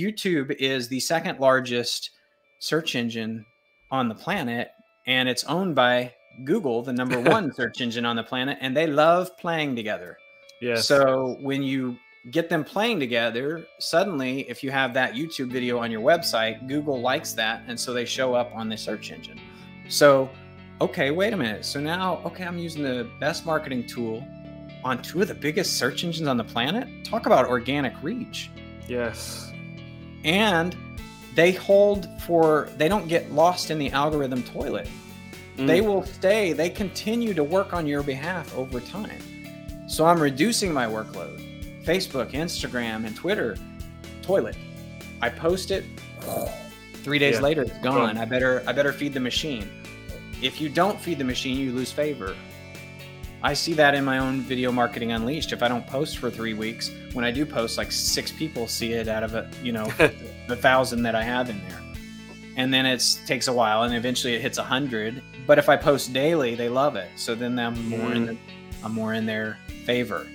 YouTube is the second largest search engine on the planet, and it's owned by Google, the number one search engine on the planet, and they love playing together. Yes. So when you get them playing together, suddenly, if you have that YouTube video on your website, Google likes that, and so they show up on the search engine. So, okay, wait a minute. So now, okay, I'm using the best marketing tool on two of the biggest search engines on the planet. Talk about organic reach. Yes. And they hold for, they don't get lost in the algorithm toilet. Mm. They will stay, they continue to work on your behalf over time. So I'm reducing my workload. Facebook, Instagram, and Twitter, toilet. I post it, three days yeah. later it's gone. I better I better feed the machine. If you don't feed the machine, you lose favor. I see that in my own video marketing unleashed. If I don't post for three weeks, when I do post, like six people see it out of a you know the thousand that I have in there, and then it takes a while, and eventually it hits a hundred. But if I post daily, they love it. So then I'm more mm. in the, I'm more in their favor.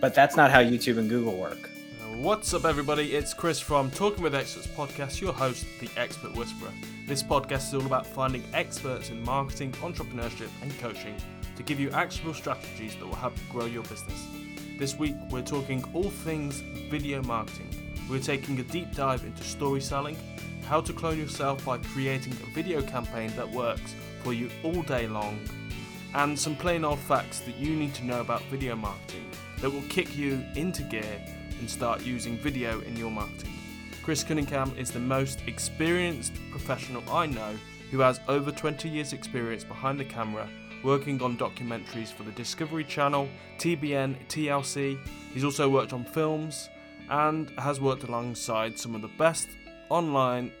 But that's not how YouTube and Google work. What's up, everybody? It's Chris from Talking with Experts podcast, your host, the Expert Whisperer. This podcast is all about finding experts in marketing, entrepreneurship, and coaching to give you actionable strategies that will help you grow your business. This week, we're talking all things video marketing. We're taking a deep dive into story selling, how to clone yourself by creating a video campaign that works for you all day long, and some plain old facts that you need to know about video marketing that will kick you into gear and start using video in your marketing. Chris Cunningham is the most experienced professional I know who has over 20 years' experience behind the camera working on documentaries for the Discovery Channel, TBN, TLC. He's also worked on films and has worked alongside some of the best online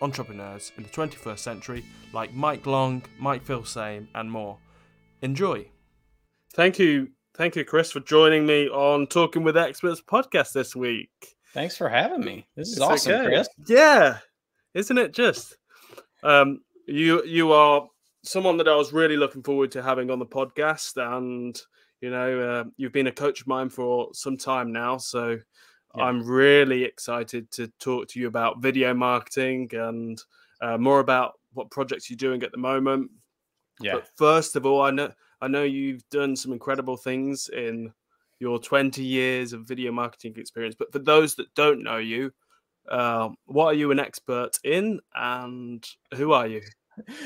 entrepreneurs in the 21st century like Mike Long, Mike Filsaime, and more. Enjoy. Thank you, thank you, Chris, for joining me on Talking with Experts podcast this week. Thanks for having me. This is it's awesome, okay. Chris. Yeah, isn't it just? Um, you you are someone that I was really looking forward to having on the podcast, and you know, uh, you've been a coach of mine for some time now, so yeah. I'm really excited to talk to you about video marketing and uh, more about what projects you're doing at the moment. Yeah. But first of all, I know I know you've done some incredible things in your 20 years of video marketing experience. But for those that don't know you, uh, what are you an expert in, and who are you?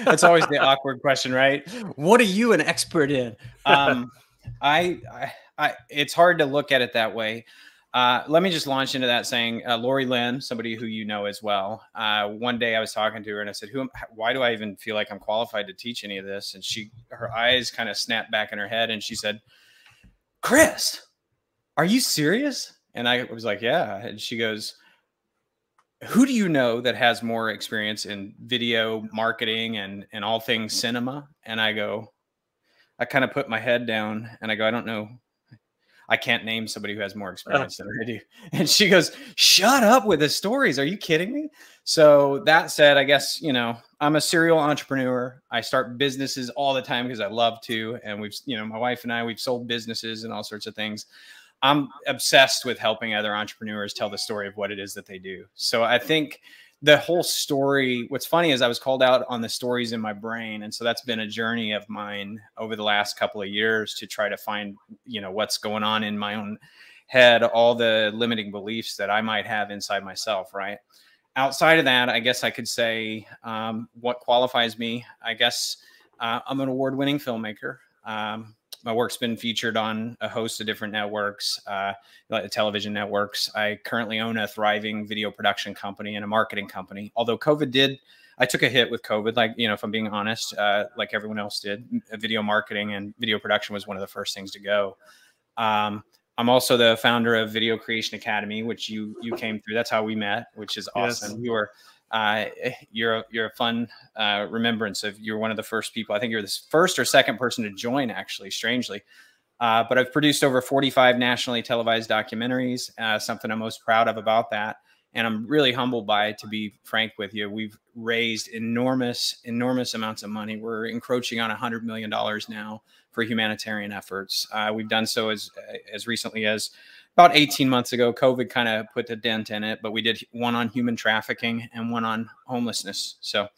That's always the awkward question, right? What are you an expert in? Um, I, I, I, it's hard to look at it that way. Uh, let me just launch into that saying, uh, Lori Lynn, somebody who you know as well. Uh, one day I was talking to her and I said, "Who? Why do I even feel like I'm qualified to teach any of this?" And she, her eyes kind of snapped back in her head, and she said, "Chris, are you serious?" And I was like, "Yeah." And she goes, "Who do you know that has more experience in video marketing and and all things cinema?" And I go, I kind of put my head down and I go, "I don't know I can't name somebody who has more oh. experience than I do. And she goes, Shut up with the stories. Are you kidding me? So that said, I guess, you know, I'm a serial entrepreneur. I start businesses all the time because I love to. And we've, you know, my wife and I, we've sold businesses and all sorts of things. I'm obsessed with helping other entrepreneurs tell the story of what it is that they do. So I think the whole story what's funny is i was called out on the stories in my brain. And so that's been a journey of mine over the last couple of years to try to find you know what's going on in my own head all the limiting beliefs that i might have inside myself right? Outside of that i guess i could say um, what qualifies me i guess uh, i'm an award-winning filmmaker. Um, my work's been featured on a host of different networks, uh, television networks. I currently own a thriving video production company and a marketing company. Although COVID did, I took a hit with COVID. Like you know, if I'm being honest, uh, like everyone else did, video marketing and video production was one of the first things to go. Um, I'm also the founder of Video Creation Academy, which you you came through. That's how we met, which is awesome. Yes. We were uh, you're a, you're a fun uh, remembrance of you're one of the first people. I think you're the first or second person to join, actually, strangely. Uh, but I've produced over 45 nationally televised documentaries. Uh, something I'm most proud of about that, and I'm really humbled by it. To be frank with you, we've raised enormous, enormous amounts of money. We're encroaching on 100 million dollars now for humanitarian efforts. Uh, we've done so as as recently as about 18 months ago. COVID kind of put a dent in it, but we did one on human trafficking and one on homelessness. So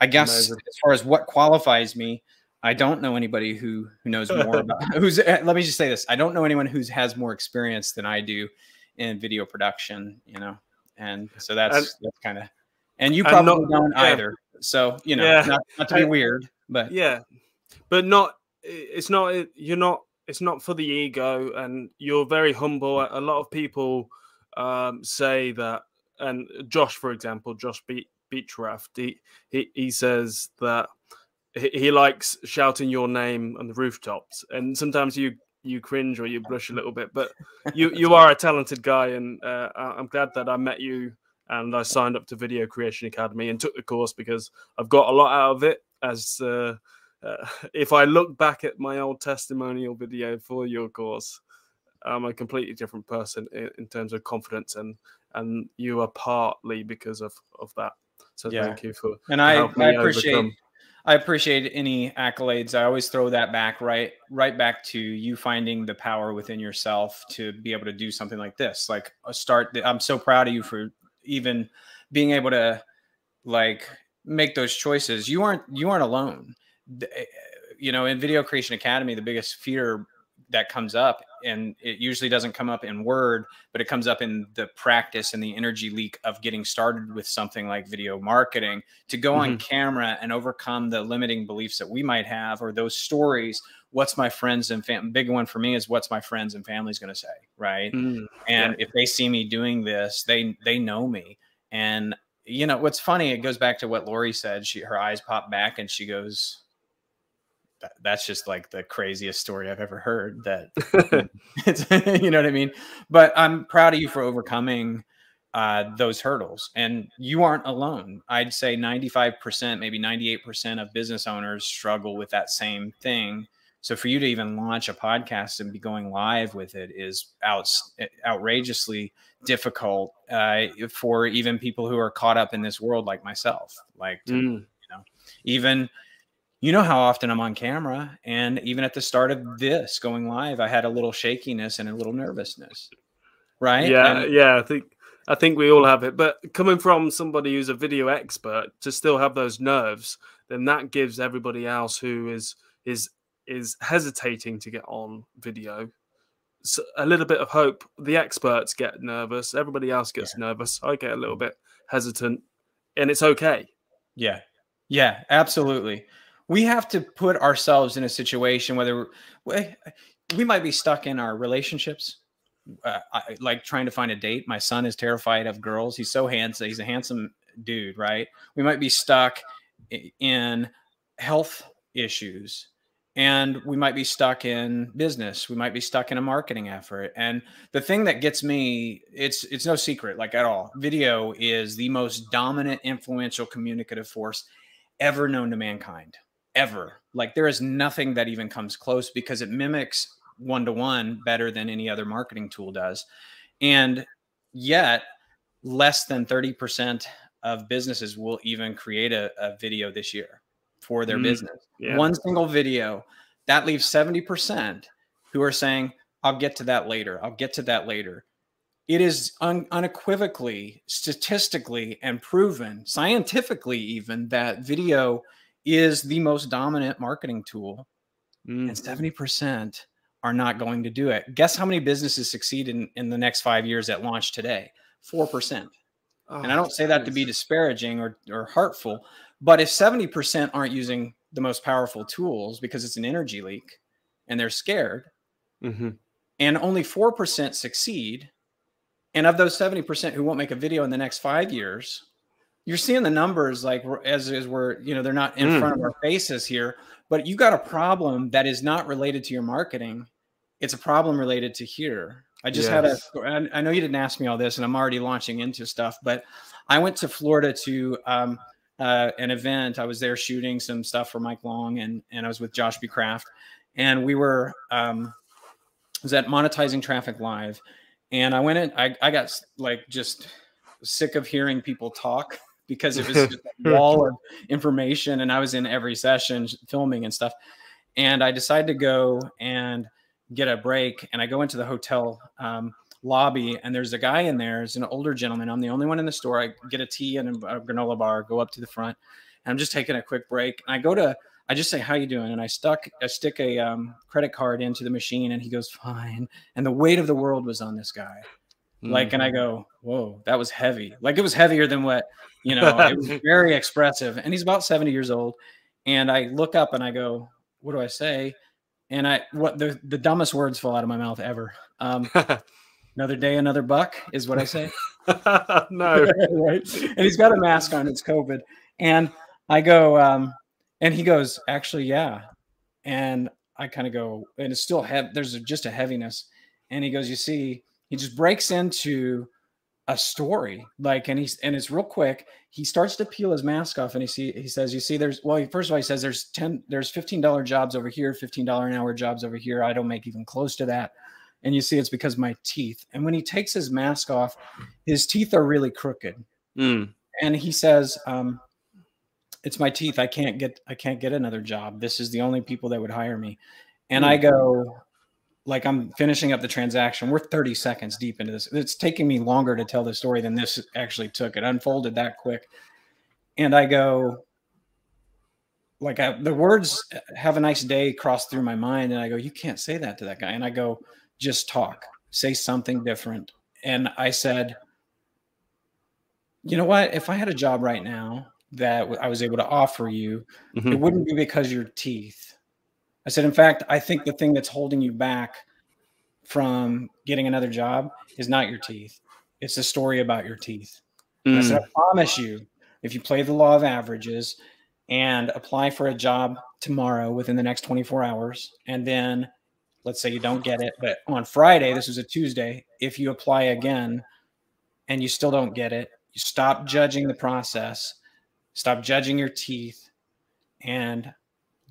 I guess Amazing. as far as what qualifies me, I don't know anybody who who knows more about who's. Eh, let me just say this: I don't know anyone who's has more experience than I do in video production. You know, and so that's that's kind of. And you probably not, don't yeah. either. So you know, yeah. not, not to be I, weird, but yeah, but not. It's not. You're not. It's not for the ego, and you're very humble. A lot of people um, say that, and Josh, for example, Josh Be- Beechraft, he, he he says that he, likes shouting your name on the rooftops, and sometimes you you cringe or you blush a little bit. But you you are a talented guy, and uh, I'm glad that I met you and I signed up to Video Creation Academy and took the course because I've got a lot out of it. As uh, uh, if I look back at my old testimonial video for your course, I'm a completely different person in, in terms of confidence, and and you are partly because of of that. So yeah. thank you for and I, I appreciate. Overcome I appreciate any accolades. I always throw that back right right back to you finding the power within yourself to be able to do something like this. Like a start I'm so proud of you for even being able to like make those choices. You aren't you aren't alone. Eh, you know, in Video Creation Academy, the biggest fear that comes up and it usually doesn't come up in word but it comes up in the practice and the energy leak of getting started with something like video marketing to go mm-hmm. on camera and overcome the limiting beliefs that we might have or those stories what's my friends and fam big one for me is what's my friends and family's going to say right mm, and yeah. if they see me doing this they they know me and you know what's funny it goes back to what lori said she her eyes pop back and she goes that's just like the craziest story I've ever heard. That you know what I mean. But I'm proud of you for overcoming uh, those hurdles, and you aren't alone. I'd say 95%, maybe 98% of business owners struggle with that same thing. So for you to even launch a podcast and be going live with it is out, outrageously difficult uh, for even people who are caught up in this world like myself. Like to, mm. you know, even you know how often I'm on camera. And even at the start of this going live, I had a little shakiness and a little nervousness. Right. Yeah. And, yeah. I think, I think we all have it. But coming from somebody who's a video expert to still have those nerves, then that gives everybody else who is, is, is hesitating to get on video a little bit of hope. The experts get nervous. Everybody else gets yeah. nervous. I get a little bit hesitant, and it's okay. Yeah, yeah, absolutely we have to put ourselves in a situation whether we, might be stuck in our relationships uh, I, like trying to find a date. My son is terrified of girls. He's so handsome he's a handsome dude right? We might be stuck in health issues and we might be stuck in business. We might be stuck in a marketing effort. And the thing that gets me it's it's no secret like at all. Video is the most dominant influential communicative force ever known to mankind ever. Like there is nothing that even comes close because it mimics one to one better than any other marketing tool does. And yet, less than 30% of businesses will even create a, a video this year for their mm, business. Yeah. One single video that leaves 70% who are saying, I'll get to that later. I'll get to that later. It is un- unequivocally, statistically, and proven, scientifically, even that video is the most dominant marketing tool, mm. and 70% are not going to do it. Guess how many businesses succeed in, in the next five years at launch today? 4%. Oh, and I don't say that to be disparaging or, or hurtful, but if 70% aren't using the most powerful tools because it's an energy leak and they're scared, mm-hmm. and only 4% succeed, and of those 70% who won't make a video in the next five years, you're seeing the numbers like as as we're you know they're not in mm. front of our faces here but you got a problem that is not related to your marketing. It's a problem related to here. I just yes. had a i know you didn't ask me all this and i'm already launching into stuff but i went to florida to um, uh, an event. I was there shooting some stuff for mike long and and i was with josh b. Craft and we were um was at monetizing traffic live and i went in i, I got like just sick of hearing people talk because it was just a wall of information and I was in every session filming and stuff. And I decided to go and get a break and I go into the hotel um, lobby, and there's a guy in there. It's an older gentleman. I'm the only one in the store. I get a tea and a granola bar. Go up to the front, and I'm just taking a quick break. And I go to I just say, "How you doing?" And I stuck, I stick a um, credit card into the machine, and he goes, "Fine." And the weight of the world was on this guy. Mm-hmm. Like, and I mm-hmm. go, "Whoa, that was heavy." Like it was heavier than what you know. it was very expressive, and he's about seventy years old. And I look up and I go, "What do I say?" And I what the the dumbest words fall out of my mouth ever. Um, another day, another buck is what I say. no, right? And he's got a mask on. It's COVID, and I go. Um, and he goes, actually, yeah. And I kind of go, and it's still heavy. There's just a heaviness. And he goes, you see, he just breaks into a story like and he's and it's real quick he starts to peel his mask off and he see he says you see there's well first of all he says there's 10 there's 15 dollar jobs over here 15 dollar an hour jobs over here i don't make even close to that and you see it's because my teeth and when he takes his mask off his teeth are really crooked mm. and he says um, it's my teeth. I can't get I can't get another job. This is the only people that would hire me. And I hmm. go like I'm finishing up the transaction. We're 30 seconds deep into this. It's taking me longer to tell the story than this actually took. It unfolded that quick. And I go like I, the words have a nice day cross through my mind and I go you can't say that to that guy and I go just talk. Say something different. And I said you know what? If I had a job right now that I was able to offer you, mm-hmm. it wouldn't be because your teeth. I said, in fact, I think the thing that's holding you back from getting another job is not your teeth. It's the story about your teeth. Mm. I said, I mm. promise you, if you play the law of averages and apply for a job tomorrow within the next 24 hours, and then let's say you don't get it, but on Friday, this is a Tuesday, if you apply again and you still don't get it, you stop judging the process Stop judging your teeth and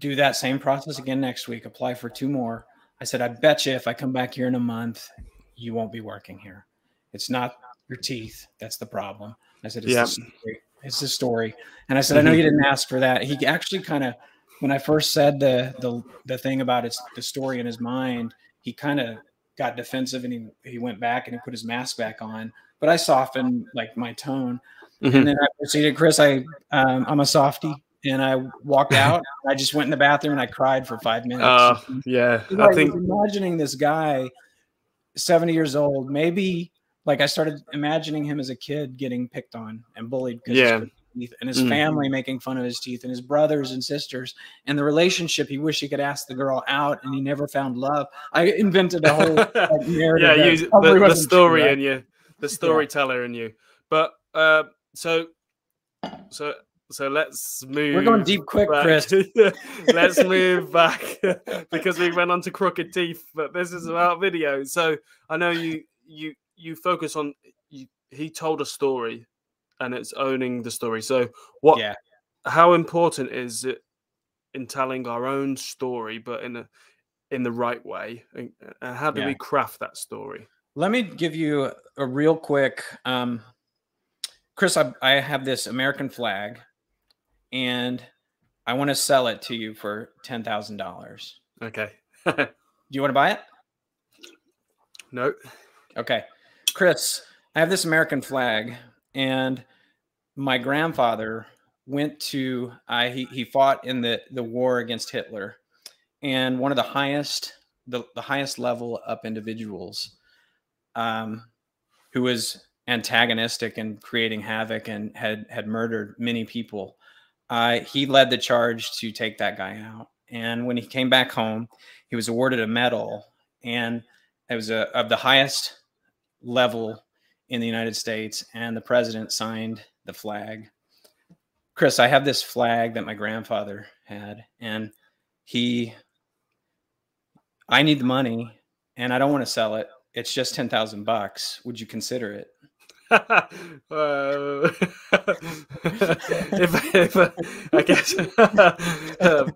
do that same process again next week. Apply for two more. I said, I bet you if I come back here in a month, you won't be working here. It's not your teeth that's the problem. I said, it's, yep. the, story. it's the story. And I said, I know you didn't ask for that. He actually kind of, when I first said the the the thing about it's the story in his mind, he kind of got defensive and he he went back and he put his mask back on. But I softened like my tone. Mm-hmm. And then I proceeded, Chris. I um, I'm a softie, and I walked out. I just went in the bathroom and I cried for five minutes. Uh, yeah, I, I think imagining this guy, seventy years old, maybe like I started imagining him as a kid getting picked on and bullied. Yeah. and his mm. family making fun of his teeth and his brothers and sisters and the relationship he wished he could ask the girl out and he never found love i invented a whole like, narrative yeah you, the, the, story true, right? in you the storyteller yeah. in you but uh so so so let's move. We're going deep quick, back. Chris. let's move back because we went on to crooked teeth, but this is about video. So I know you you you focus on you, he told a story, and it's owning the story. So what? Yeah. How important is it in telling our own story, but in a in the right way? And how do yeah. we craft that story? Let me give you a real quick. Um, Chris, I, I have this American flag and I want to sell it to you for $10,000. Okay. Do you want to buy it? No. Okay. Chris, I have this American flag and my grandfather went to uh, he, he fought in the, the war against Hitler and one of the highest the, the highest level up individuals um, who was antagonistic and creating havoc and had had murdered many people. Uh, he led the charge to take that guy out. And when he came back home, he was awarded a medal, and it was a, of the highest level in the United States. And the president signed the flag. Chris, I have this flag that my grandfather had, and he, I need the money, and I don't want to sell it. It's just ten thousand bucks. Would you consider it? Uh, if, if uh, I guess um,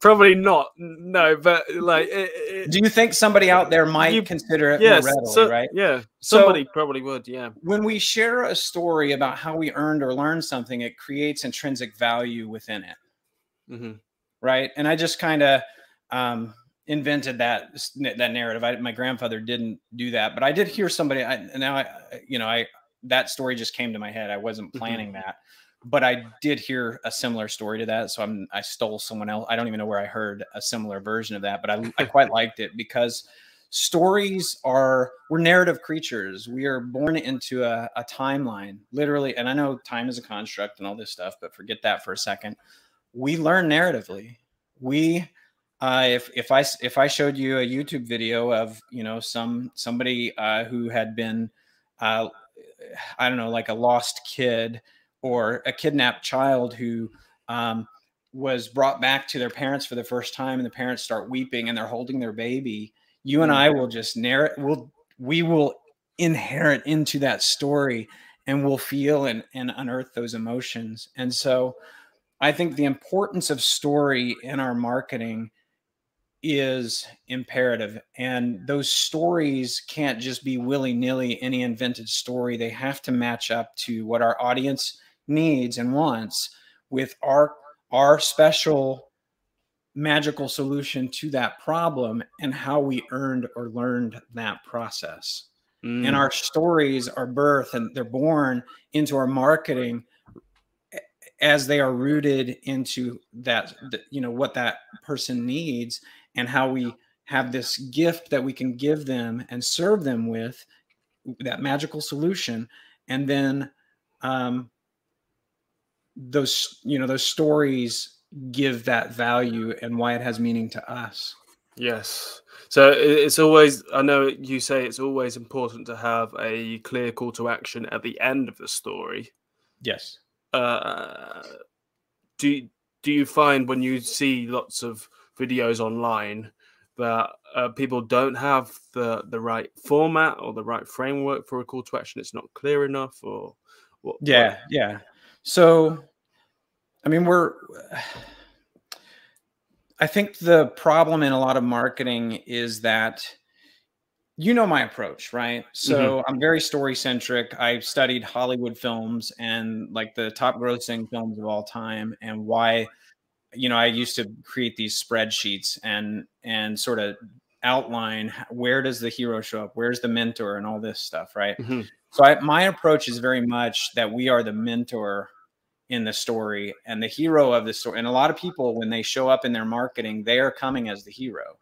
probably not. No, but like, it, it, do you think somebody out there might you, consider it yes, readily, so, right? Yeah, somebody so, probably would. Yeah. When we share a story about how we earned or learned something, it creates intrinsic value within it. Mm-hmm. Right, and I just kind of. Um, invented that that narrative. I, my grandfather didn't do that, but I did hear somebody. I, now I, you know, I that story just came to my head. I wasn't mm-hmm. planning mm-hmm. that, but I did hear a similar story to that. So I'm I stole someone else. I don't even know where I heard a similar version of that, but I I quite liked it because stories are we're narrative creatures. We are born into a, a timeline, literally. And I know time is a construct and all this stuff, but forget that for a second. We learn narratively. We uh, if if I if I showed you a YouTube video of you know some somebody uh, who had been uh, I don't know like a lost kid or a kidnapped child who um, was brought back to their parents for the first time and the parents start weeping and they're holding their baby, you and I will just narrate. We'll we will inherit into that story and we'll feel and, and unearth those emotions. And so I think the importance of story in our marketing is imperative. And those stories can't just be willy nilly, any invented story. They have to match up to what our audience needs and wants with our, our special magical solution to that problem and how we earned or learned that process. Mm. And our stories are birth and they're born into our marketing as they are rooted into that, you know, what that person needs and how we have this gift that we can give them and serve them with that magical solution. And then um, those you know those stories give that value and why it has meaning to us. Yes. So it's always i know you say it's always important to have a clear call to action at the end of the story. Yes. Uh, do do you find when you see lots of videos online that uh, people don't have the the right format or the right framework for a call to action. It's not clear enough, or what, yeah, what? yeah. So, I mean, we're. I think the problem in a lot of marketing is that you know my approach, right? So mm-hmm. I'm very story centric. I studied Hollywood films and like the top grossing films of all time and why you know, I used to create these spreadsheets and and sort of outline where does the hero show up, where's the mentor, and all this stuff, right? Mm-hmm. So I, my approach is very much that we are the mentor in the story and the hero of the story. And a lot of people, when they show up in their marketing, they are coming as the hero.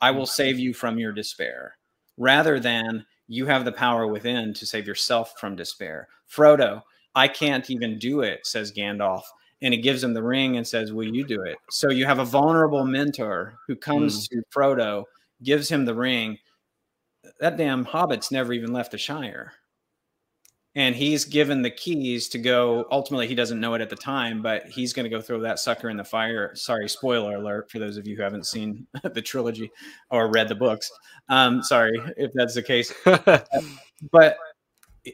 I will save you from your despair, rather than you have the power within to save yourself from despair. Frodo, I can't even do it, says Gandalf and he gives him the ring and says, Will you do it? So you have a vulnerable mentor who comes mm. to Frodo, gives him the ring. That damn hobbit's never even left the Shire. And he's given the keys to go. Ultimately, he doesn't know it at the time, but he's going to go throw that sucker in the fire. Sorry, spoiler alert for those of you who haven't seen the trilogy or read the books. Um, sorry if that's the case. but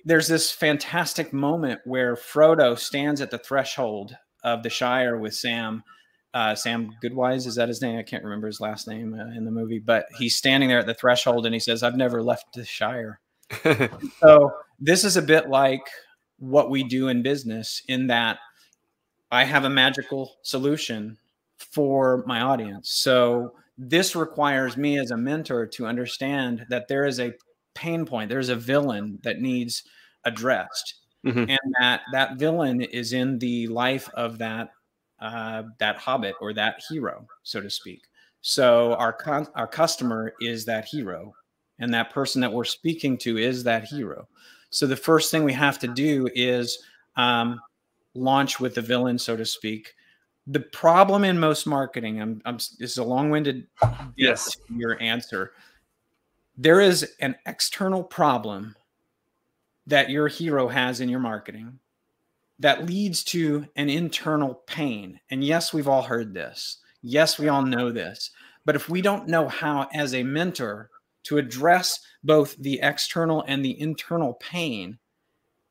there's this fantastic moment where Frodo stands at the threshold of the Shire with Sam. Uh, Sam Goodwise is that his name? I can't remember his last name uh, in the movie, but he's standing there at the threshold and he says, "I've never left the Shire." so this is a bit like what we do in business, in that I have a magical solution for my audience. So this requires me as a mentor to understand that there is a pain point, there's a villain that needs addressed mm-hmm. and that that villain is in the life of that uh, that hobbit or that hero, so to speak. So our con- our customer is that hero, and that person that we're speaking to is that hero. So the first thing we have to do is um, launch with the villain, so to speak. The problem in most marketing, I'm, I'm this is a long-winded yes your answer. There is an external problem that your hero has in your marketing that leads to an internal pain. And yes, we've all heard this. Yes, we all know this. But if we don't know how, as a mentor, to address both the external and the internal pain,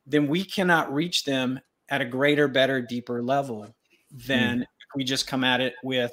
then we cannot reach them at a greater, better, deeper level than mm. if we just come at it with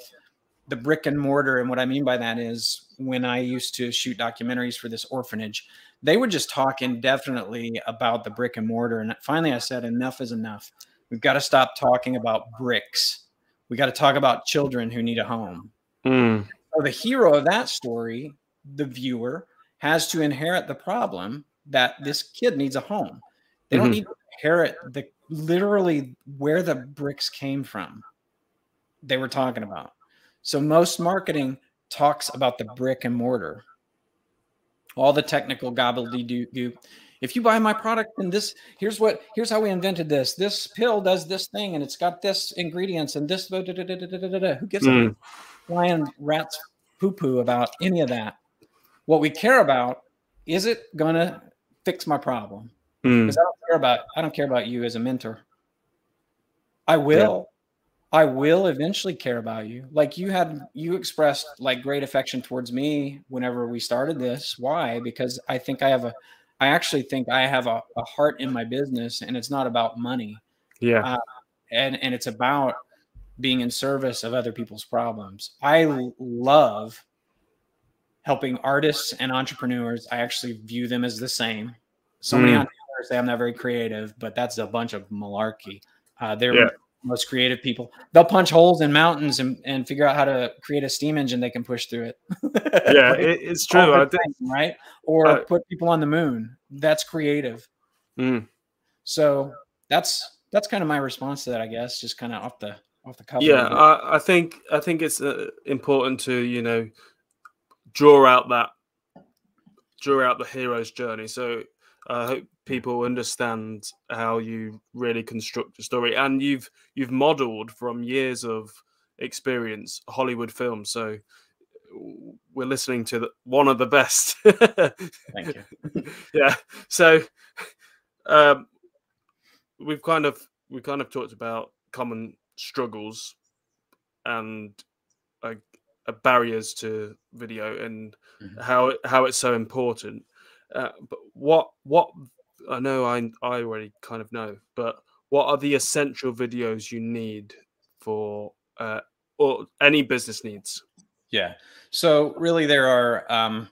the brick and mortar. And what I mean by that is when I used to shoot documentaries for this orphanage, they would just talk indefinitely about the brick and mortar. And finally, I said, enough is enough. We've got to stop talking about bricks. We got to talk about children who need a home. Mm. So the hero of that story, the viewer, has to inherit the problem that this kid needs a home. They don't mm-hmm. need to inherit the literally where the bricks came from. They were talking about. So most marketing talks about the brick and mortar, all the technical gobbledygook. If you buy my product and this, here's what, here's how we invented this. This pill does this thing and it's got this ingredients and this. Da, da, da, Who gives mm. a flying rat's poo poo about any of that? What we care about is it gonna fix my problem? Because mm. I don't care about I don't care about you as a mentor. I will. I will eventually care about you. Like you had, you expressed like great affection towards me whenever we started this. Why? Because I think I have a, I actually think I have a, a heart in my business and it's not about money. Yeah. Uh, and, and it's about being in service of other people's problems. I love helping artists and entrepreneurs. I actually view them as the same. So mm. many entrepreneurs say I'm not very creative, but that's a bunch of malarkey. Uh, they're yeah most creative people. They'll punch holes in mountains and, and figure out how to create a steam engine they can push through it. yeah, it, it's true. I think, right? Or uh, put people on the moon. That's creative. Mm. So that's that's kind of my response to that, I guess. Just kind of off the off the cuff. Yeah, I, I, think I think it's uh, important to you know draw out that draw out the hero's journey. So I hope people understand how you really construct a story, and you've you've modelled from years of experience Hollywood films So we're listening to the, one of the best. Thank you. yeah. So um, we've kind of we kind of talked about common struggles and uh, barriers to video and mm-hmm. how how it's so important. Uh, but what what I know I I already kind of know, but what are the essential videos you need for uh, or any business needs? Yeah. So really, there are. Um,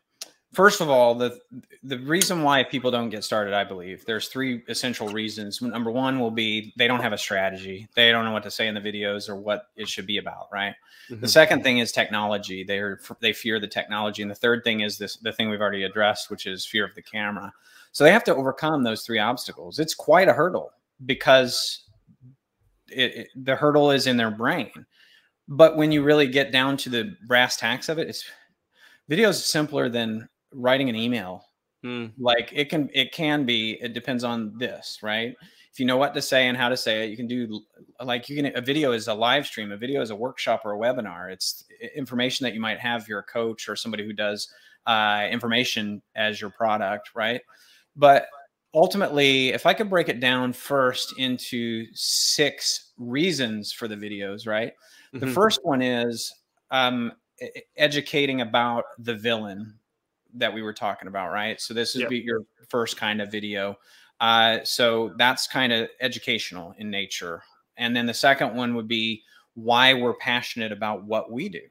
first of all, the the reason why people don't get started, I believe, there's three essential reasons. Number one will be they don't have a strategy. They don't know what to say in the videos or what it should be about. Right. Mm-hmm. The second thing is technology. They're they fear the technology, and the third thing is this the thing we've already addressed, which is fear of the camera. So they have to overcome those three obstacles. It's quite a hurdle because it, it, the hurdle is in their brain. But when you really get down to the brass tacks of it, it's video is simpler than writing an email. Mm. Like it can, it can be. It depends on this, right? If you know what to say and how to say it, you can do like you can. A video is a live stream. A video is a workshop or a webinar. It's information that you might have. You're a coach or somebody who does uh, information as your product, right? But ultimately, if I could break it down first into six reasons for the videos, right? Mm-hmm. The first one is um, educating about the villain that we were talking about, right? So this would yep. be your first kind of video. Uh, so that's kind of educational in nature. And then the second one would be why we're passionate about what we do.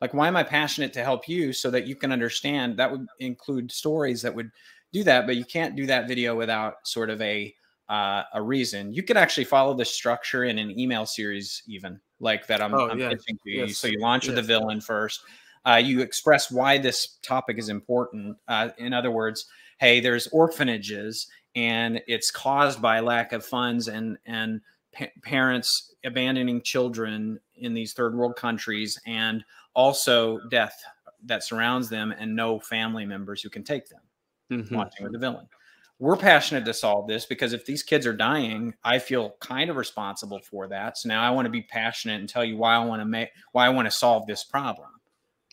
Like, why am I passionate to help you so that you can understand? That would include stories that would do that, but you can't do that video without sort of a uh, a reason. You could actually follow the structure in an email series, even like that. I'm, oh, I'm pitching to you. Yes. So you launch yes. with the villain first. Uh, you express why this topic is important. Uh, in other words, hey, there's orphanages, and it's caused by lack of funds and and pa- parents abandoning children in these third world countries, and also death that surrounds them, and no family members who can take them mm-hmm. watching with the villain. We're passionate to solve this because if these kids are dying, I feel kind of responsible for that. So now I want to be passionate and tell you why I want to make why I want to solve this problem.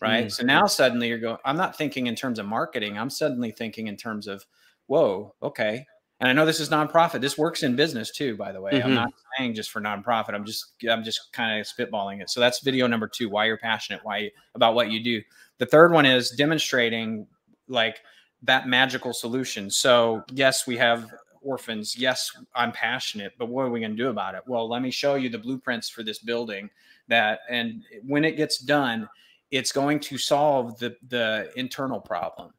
Right. Mm-hmm. So now suddenly you're going, I'm not thinking in terms of marketing. I'm suddenly thinking in terms of, whoa, okay. And I know this is nonprofit. This works in business too, by the way. Mm-hmm. I'm not saying just for nonprofit. I'm just I'm just kind of spitballing it. So that's video number two, why you're passionate, why about what you do. The third one is demonstrating like that magical solution. So, yes, we have orphans. Yes, I'm passionate, but what are we going to do about it? Well, let me show you the blueprints for this building that and when it gets done, it's going to solve the the internal problem.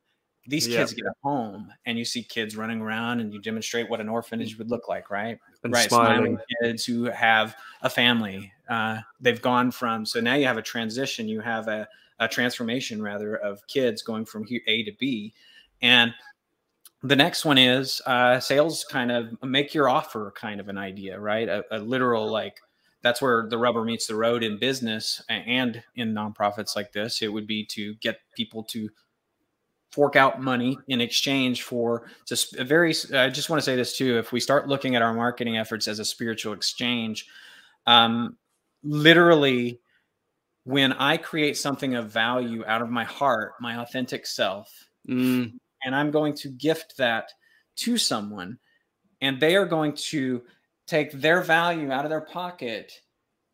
these kids get home and you see kids running around and you demonstrate what an orphanage would look like, right? And right, smiling. smiling kids who have a family. Uh, they've gone from so now you have a transition. You have a, a transformation rather of kids going from A to B, and the next one is uh, sales. Kind of make your offer kind of an idea, right? A, a literal like that's where the rubber meets the road in business and in nonprofits like this. It would be to get people to fork out money in exchange for just a very i just want to say this too if we start looking at our marketing efforts as a spiritual exchange um, literally when i create something of value out of my heart my authentic self Mm. and i'm going to gift that to someone and they are going to take their value out of their pocket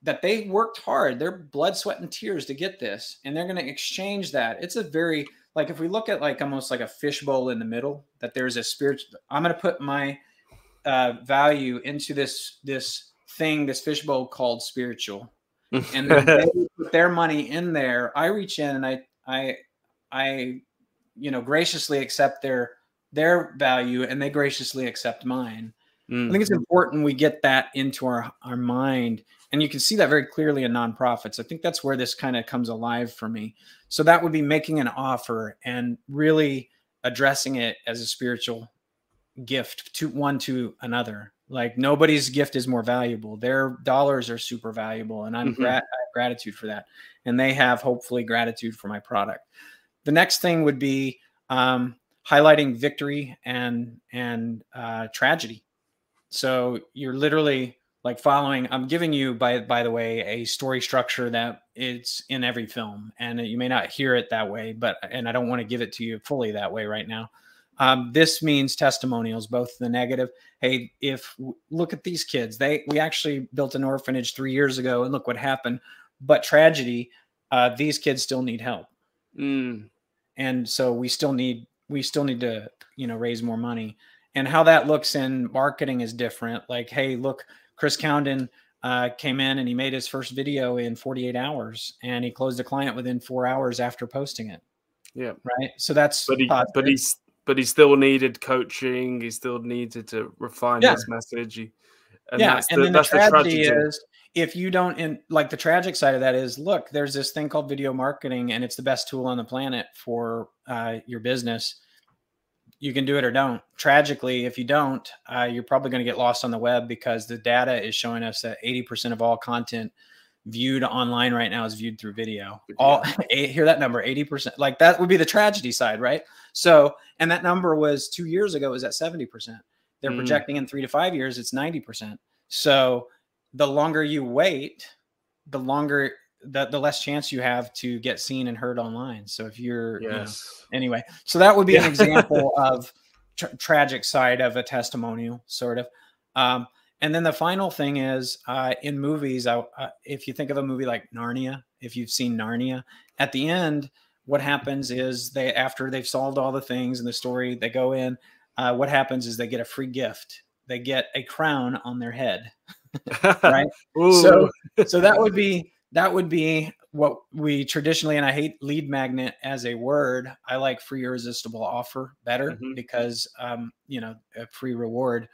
that they worked hard their blood sweat and tears to get this and they're going to exchange that. It's a very like if we look at like almost like a fishbowl in the middle that there's a spirit i'm going to put my uh, value into this this thing this fishbowl called spiritual. And then they put their money in there. I reach in and i i i you know graciously accept their their value and they graciously accept mine I Mm. think it's important we get that into our, our mind. And you can see that very clearly in nonprofits. I think that's where this kind of comes alive for me. So that would be making an offer and really addressing it as a spiritual gift to one to another. Like nobody's gift is more valuable. Their dollars are super valuable. And I'm grat- I have gratitude for that. And they have hopefully gratitude for my product. The next thing would be um, highlighting victory and and uh, tragedy. So you're literally like following. I'm giving you, by by the way, a story structure that it's in every film, and you may not hear it that way, but and I don't want to give it to you fully that way right now. Um, this means testimonials, both the negative. Hey, if look at these kids, they we actually built an orphanage three years ago, and look what happened. But tragedy, uh, these kids still need help Mm. and so we still need we still need to you know raise more money and how that looks in marketing is different like hey look chris Cowden uh, came in and he made his first video in 48 hours and he closed a client within four hours after posting it Yeah. right so that's But he, but he's, but he still needed coaching. He still needed to refine Yeah. his message. He- and yeah that's and the, then the that's the tragedy tragedy. is if you don't in like the tragic side of that is look there's this thing called video marketing and it's the best tool on the planet for uh, your business you can do it or don't. Tragically if you don't uh, you're probably going to get lost on the web because the data is showing us that 80% of all content viewed online right now is viewed through video. All hear that number 80% like that would be the tragedy side right? So and that number was two years ago was at 70% they're Mm. projecting in three to five years it's 90% so the longer you wait the longer the, the less chance you have to get seen and heard online. So if you're you know, Yes. anyway so that would be an example of tra- tragic side of a testimonial sort of. Um, and then the final thing is uh, in movies I, uh, if you think of a movie like narnia if you've seen narnia at the end what happens is they after they've solved all the things in the story they go in uh, what happens is they get a free gift. They get a crown on their head. Right? So so that would be that would be what we traditionally and i hate lead magnet as a word i like free irresistible offer better Mhm. because um, you know a free reward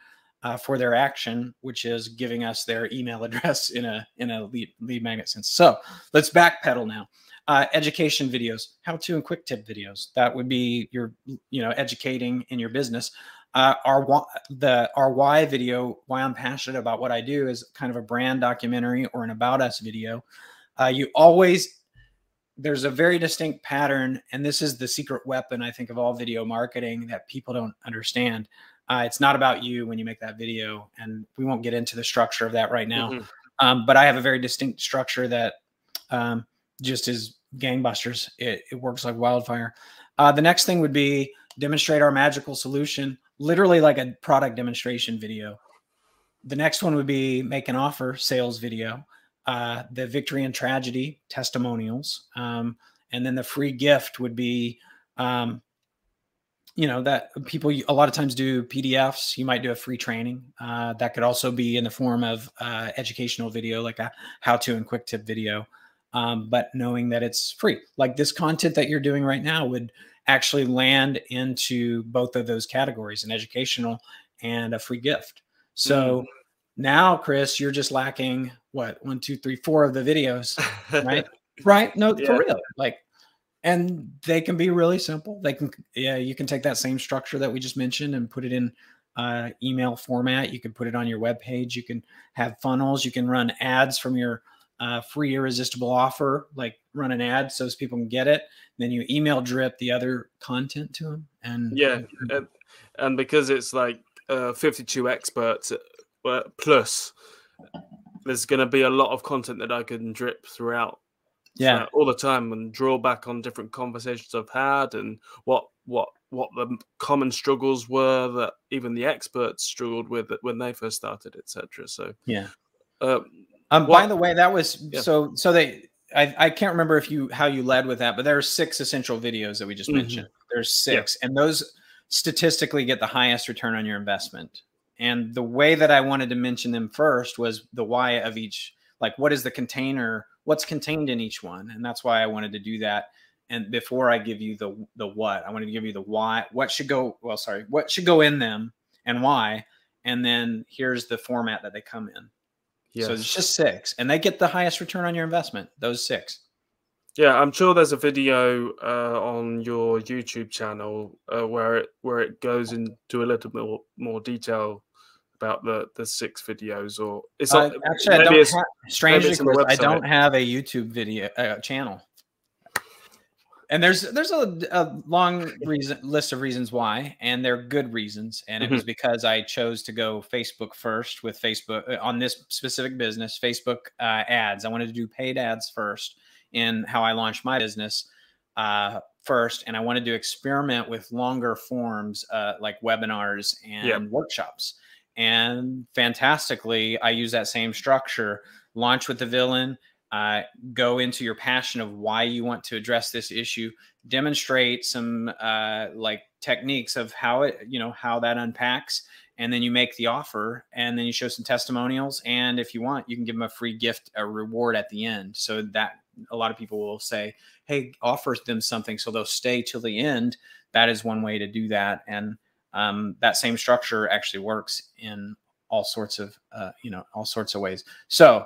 uh, for their action which is giving us their email address in a in a lead, lead magnet sense. So let's backpedal now. Uh, education videos how to and quick tip videos. That would be your you know educating in your business uh, our the our why video why i'm passionate about what i do is kind of a brand documentary or an about us video. Uh, you always there's a very distinct pattern and this is the secret weapon i think of all video marketing that people don't understand. Uh, it's not about you when you make that video and we won't get into the structure of that right now. Mhm. um, but i have a very distinct structure that um, just is gangbusters. It, it works like wildfire. Uh, the next thing would be demonstrate our magical solution literally like a product demonstration video. The next one would be make an offer sales video uh, the victory and tragedy testimonials um, and then the free gift would be um, you know that people a lot of times do pdfs you might do a free training uh, that could also be in the form of uh, educational video like a how to and quick tip video um, but knowing that it's free. Like this content that you're doing right now would actually land into both of those categories an educational and a free gift. So mm. now, Chris, you're just lacking what one, two, three, four of the videos, right? right? No, yeah. for real. Like, and they can be really simple. They can, yeah, you can take that same structure that we just mentioned and put it in uh, email format. You can put it on your web page. You can have funnels. You can run ads from your uh, free irresistible offer, like run an ad so people can get it. Then you email drip the other content to them. And yeah, and, and because it's like uh, 52 experts uh, plus, there's going to be a lot of content that I can drip throughout. Yeah, all the time and draw back on different conversations I've had and what what what the common struggles were that even the experts struggled with when they first started, etc. So yeah. Uh, um, by the way, that was yeah. so. So they, I, I can't remember if you how you led with that, but there are six essential videos that we just mm-hmm. mentioned. There's six, yeah. and those statistically get the highest return on your investment. And the way that I wanted to mention them first was the why of each. Like, what is the container? What's contained in each one? And that's why I wanted to do that and before I give you the the what, I want to give you the why. What should go? Well, sorry, what should go in them and why, and then here's the format that they come in. Yes. So it's just six, and they get the highest return on your investment. Those six. Yeah, I'm sure there's a video uh, on your YouTube channel uh, where it where it goes into a little bit more, more detail about the the six videos. Or it's uh, actually I don't. Have, strangely, I don't have a YouTube video uh, channel and there's there's a, a long reason list of reasons why and they're good reasons and it mm-hmm. was because i chose to go facebook first with facebook uh, on this specific business facebook uh, ads i wanted to do paid ads first in how i launched my business uh, first and i wanted to experiment with longer forms uh, like webinars and yep. workshops and fantastically i use that same structure launch with the villain uh, go into your passion of why you want to address this issue demonstrate some uh, like techniques of how it you know how that unpacks and then you make the offer and then you show some testimonials and if you want you can give them a free gift a reward at the end. So that a lot of people will say hey offer them something so they'll stay till the end. That is one way to do that and um, that same structure actually works in all sorts of uh, you know all sorts of ways. So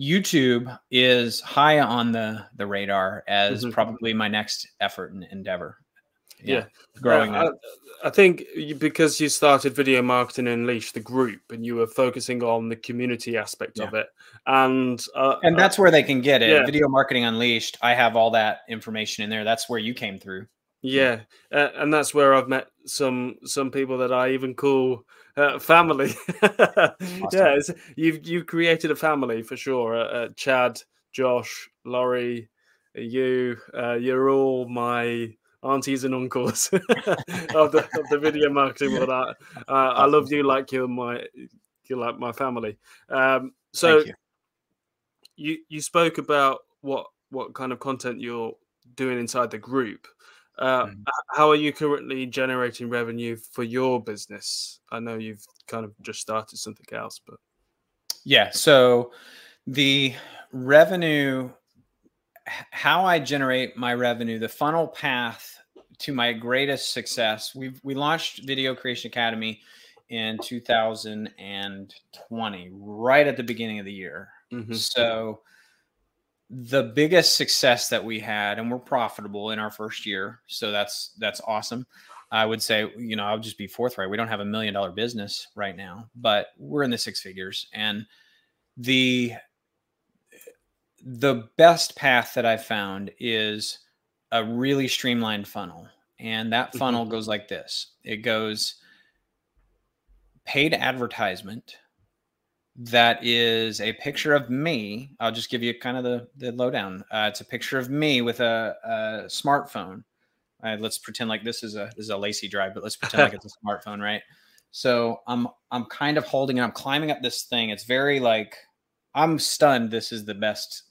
YouTube is high on the the radar as mm-hmm. probably my next effort and endeavor. Yeah, yeah. growing uh, up. I, I think because you started Video Marketing Unleashed, the group, and you were focusing on the community aspect yeah. of it, and uh, and that's where they can get it. Yeah. Video Marketing Unleashed. I have all that information in there. That's where you came through. Yeah, uh, and that's where I've met some some people that I even call uh, family. Yeah, you've you've created a family for sure. Uh, uh, Chad, Josh, Laurie, you, uh, you're all my aunties and uncles of the of the video marketing world. I, I love you like you're my you're like my family. Um, so you. you you spoke about what what kind of content you're doing inside the group. Uh, mm. How are you currently generating revenue for your business? I know you've kind of just started something else, but yeah. So the revenue, how I generate my revenue, the funnel path to my greatest success. We we launched Video Creation Academy in 2020, right at the beginning of the year. Mm-hmm. So the biggest success that we had and we're profitable in our first year so that's that's awesome. I would say you know i'll just be forthright. We don't have a million dollar business right now but we're in the six figures and the the best path that i've found is a really streamlined funnel and that mm-hmm. funnel goes like this. It goes paid advertisement that is a picture of me. I'll just give you kind of the, the lowdown. Uh, it's a picture of me with a, a smartphone. Uh, let's pretend like this is a this is a LaCie drive, but let's pretend like it's a smartphone, right? So I'm I'm kind of holding it. I'm climbing up this thing. It's very like I'm stunned. This is the best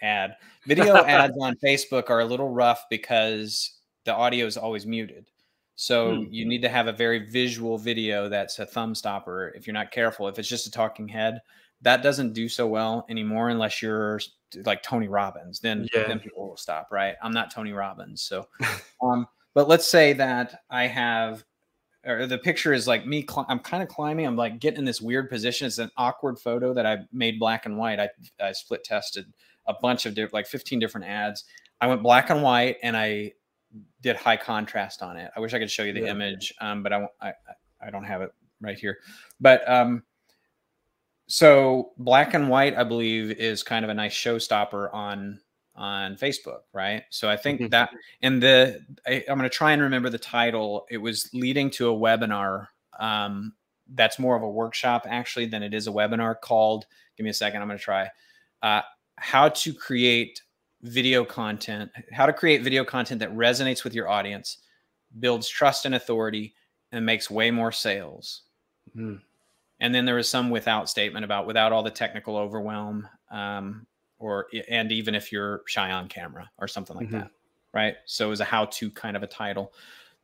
ad. Video ads on Facebook are a little rough because the audio is always muted. So hmm. you need to have a very visual video that's a thumb stopper if you're not careful. If it's just a talking head, that doesn't do so well anymore unless you're like Tony Robbins. Then yeah. then people will stop, right? I'm not Tony Robbins. So um but let's say that I have, or the picture is like me. Cl- I'm kind of climbing. I'm like getting in this weird position. It's an awkward photo that I made black and white. I, I split tested a bunch of different, like 15 different ads. I went black and white and I did high contrast on it. I wish I could show you the yeah. image, um, but I, I I don't have it right here. But um, so black and white, I believe, is kind of a nice showstopper on on Facebook, right? So I think mm-hmm. that and the I, am going to try and remember the title. It was leading to a webinar um, that's more of a workshop actually than it is a webinar called. Give me a second. I'm going to try uh, how to create video content, how to create video content that resonates with your audience, builds trust and authority, and makes way more sales. Mm. And then there was some without statement about without all the technical overwhelm, um, or and even if you're shy on camera or something like mm-hmm. that, right? So it was a how-to kind of a title.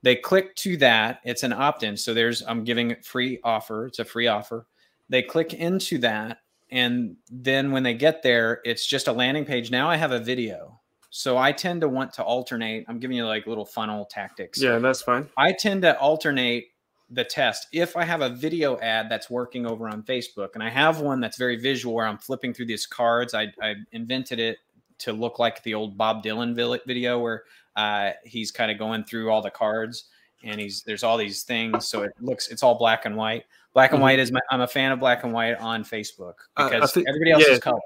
They click to that. It's an opt-in. So there's I'm giving free offer. It's a free offer. They click into that, and then when they get there, it's just a landing page. Now I have a video. So I tend to want to alternate. I'm giving you like little funnel tactics. Yeah, that's fine. I tend to alternate the test if I have a video ad that's working over on Facebook and I have one that's very visual where I'm flipping through these cards. I, I invented it to look like the old Bob Dylan video where uh, he's kind of going through all the cards and he's there's all these things so it looks it's all black and white. Black and mm-hmm. white is my, I'm a fan of black and white on Facebook because uh, think, everybody else yeah. is color.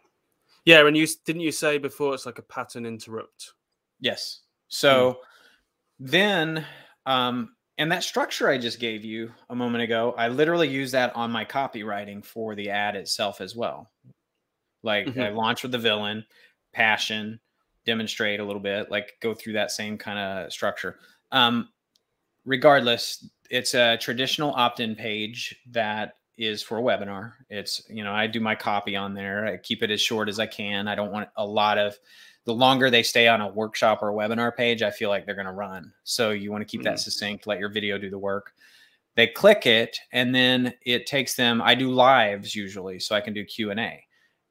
Yeah, and you didn't you say before it's like a pattern interrupt? Yes. So mm. then um and that structure I just gave you a moment ago, I literally use that on my copywriting for the ad itself as well. Like mm-hmm. I launch with the villain, passion, demonstrate a little bit, like go through that same kind of structure. Um, regardless, it's a traditional opt-in page that is for a webinar. It's, you know, I do my copy on there. I keep it as short as I can. I don't want a lot of the longer they stay on a workshop or a webinar page, I feel like they're going to run. So you want to keep mm-hmm. that succinct, let your video do the work. They click it and then it takes them I do lives usually so I can do Q&A.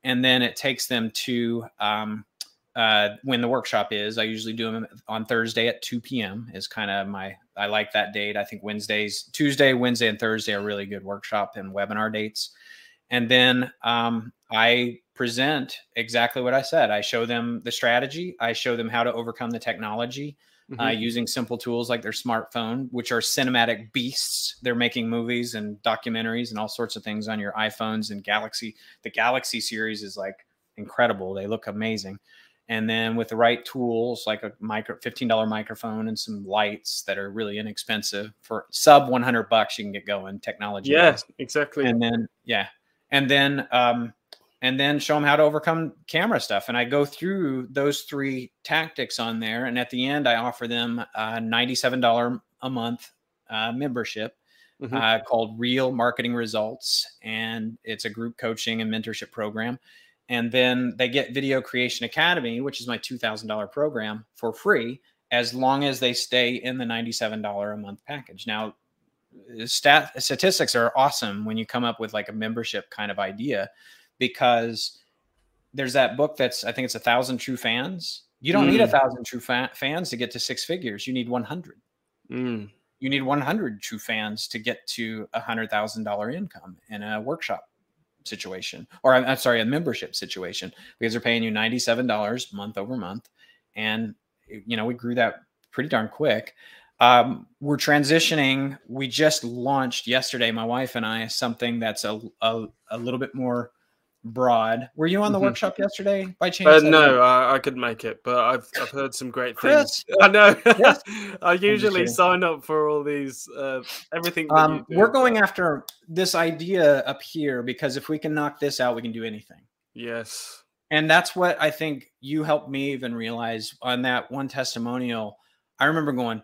And then it takes them to um, uh, when the workshop is. I usually do them on Thursday at 2 p.m. is kind of my I like that date. I think Wednesdays, Tuesday, Wednesday, and Thursday are really good workshop and webinar dates. And then um, I present exactly what I said. I show them the strategy. I show them how to overcome the technology uh, mm-hmm. uh, using simple tools like their smartphone, which are cinematic beasts. They're making movies and documentaries and all sorts of things on your iPhones and Galaxy. The Galaxy series is like incredible. They look amazing. And then with the right tools, like a micro $15 microphone and some lights that are really inexpensive for sub 100 bucks, you can get going technology. Yeah, exactly. And then, yeah, and then um, and then show them how to overcome camera stuff. And I go through those three tactics on there. And at the end, I offer them a $97 a month uh, membership mm-hmm. uh, called Real Marketing Results. And it's a group coaching and mentorship program. And then they get Video Creation Academy, which is my $2,000 program for free, as long as they stay in the $97 a month package. Now, stat statistics are awesome when you come up with like a membership kind of idea because there's that book that's I think it's a thousand true fans. You don't mm. need a thousand true fa- fans to get to six figures. You need 100. Mm. You need 100 true fans to get to a hundred thousand dollar income in a workshop situation, or I'm sorry, a membership situation, because they're paying you $97 month over month, and you know we grew that pretty darn quick. Um, we're transitioning. We just launched yesterday, my wife and I, something that's a, a, a little bit more broad. Were you on the mm-hmm. workshop yesterday by chance? Uh, no, I, I, couldn't make it, but I've I've heard some great Chris, things. I know. Yes. I usually sign up for all these uh, everything. Um, we're going after this idea up here because if we can knock this out, we can do anything. Yes. And that's what I think you helped me even realize on that one testimonial. I remember going,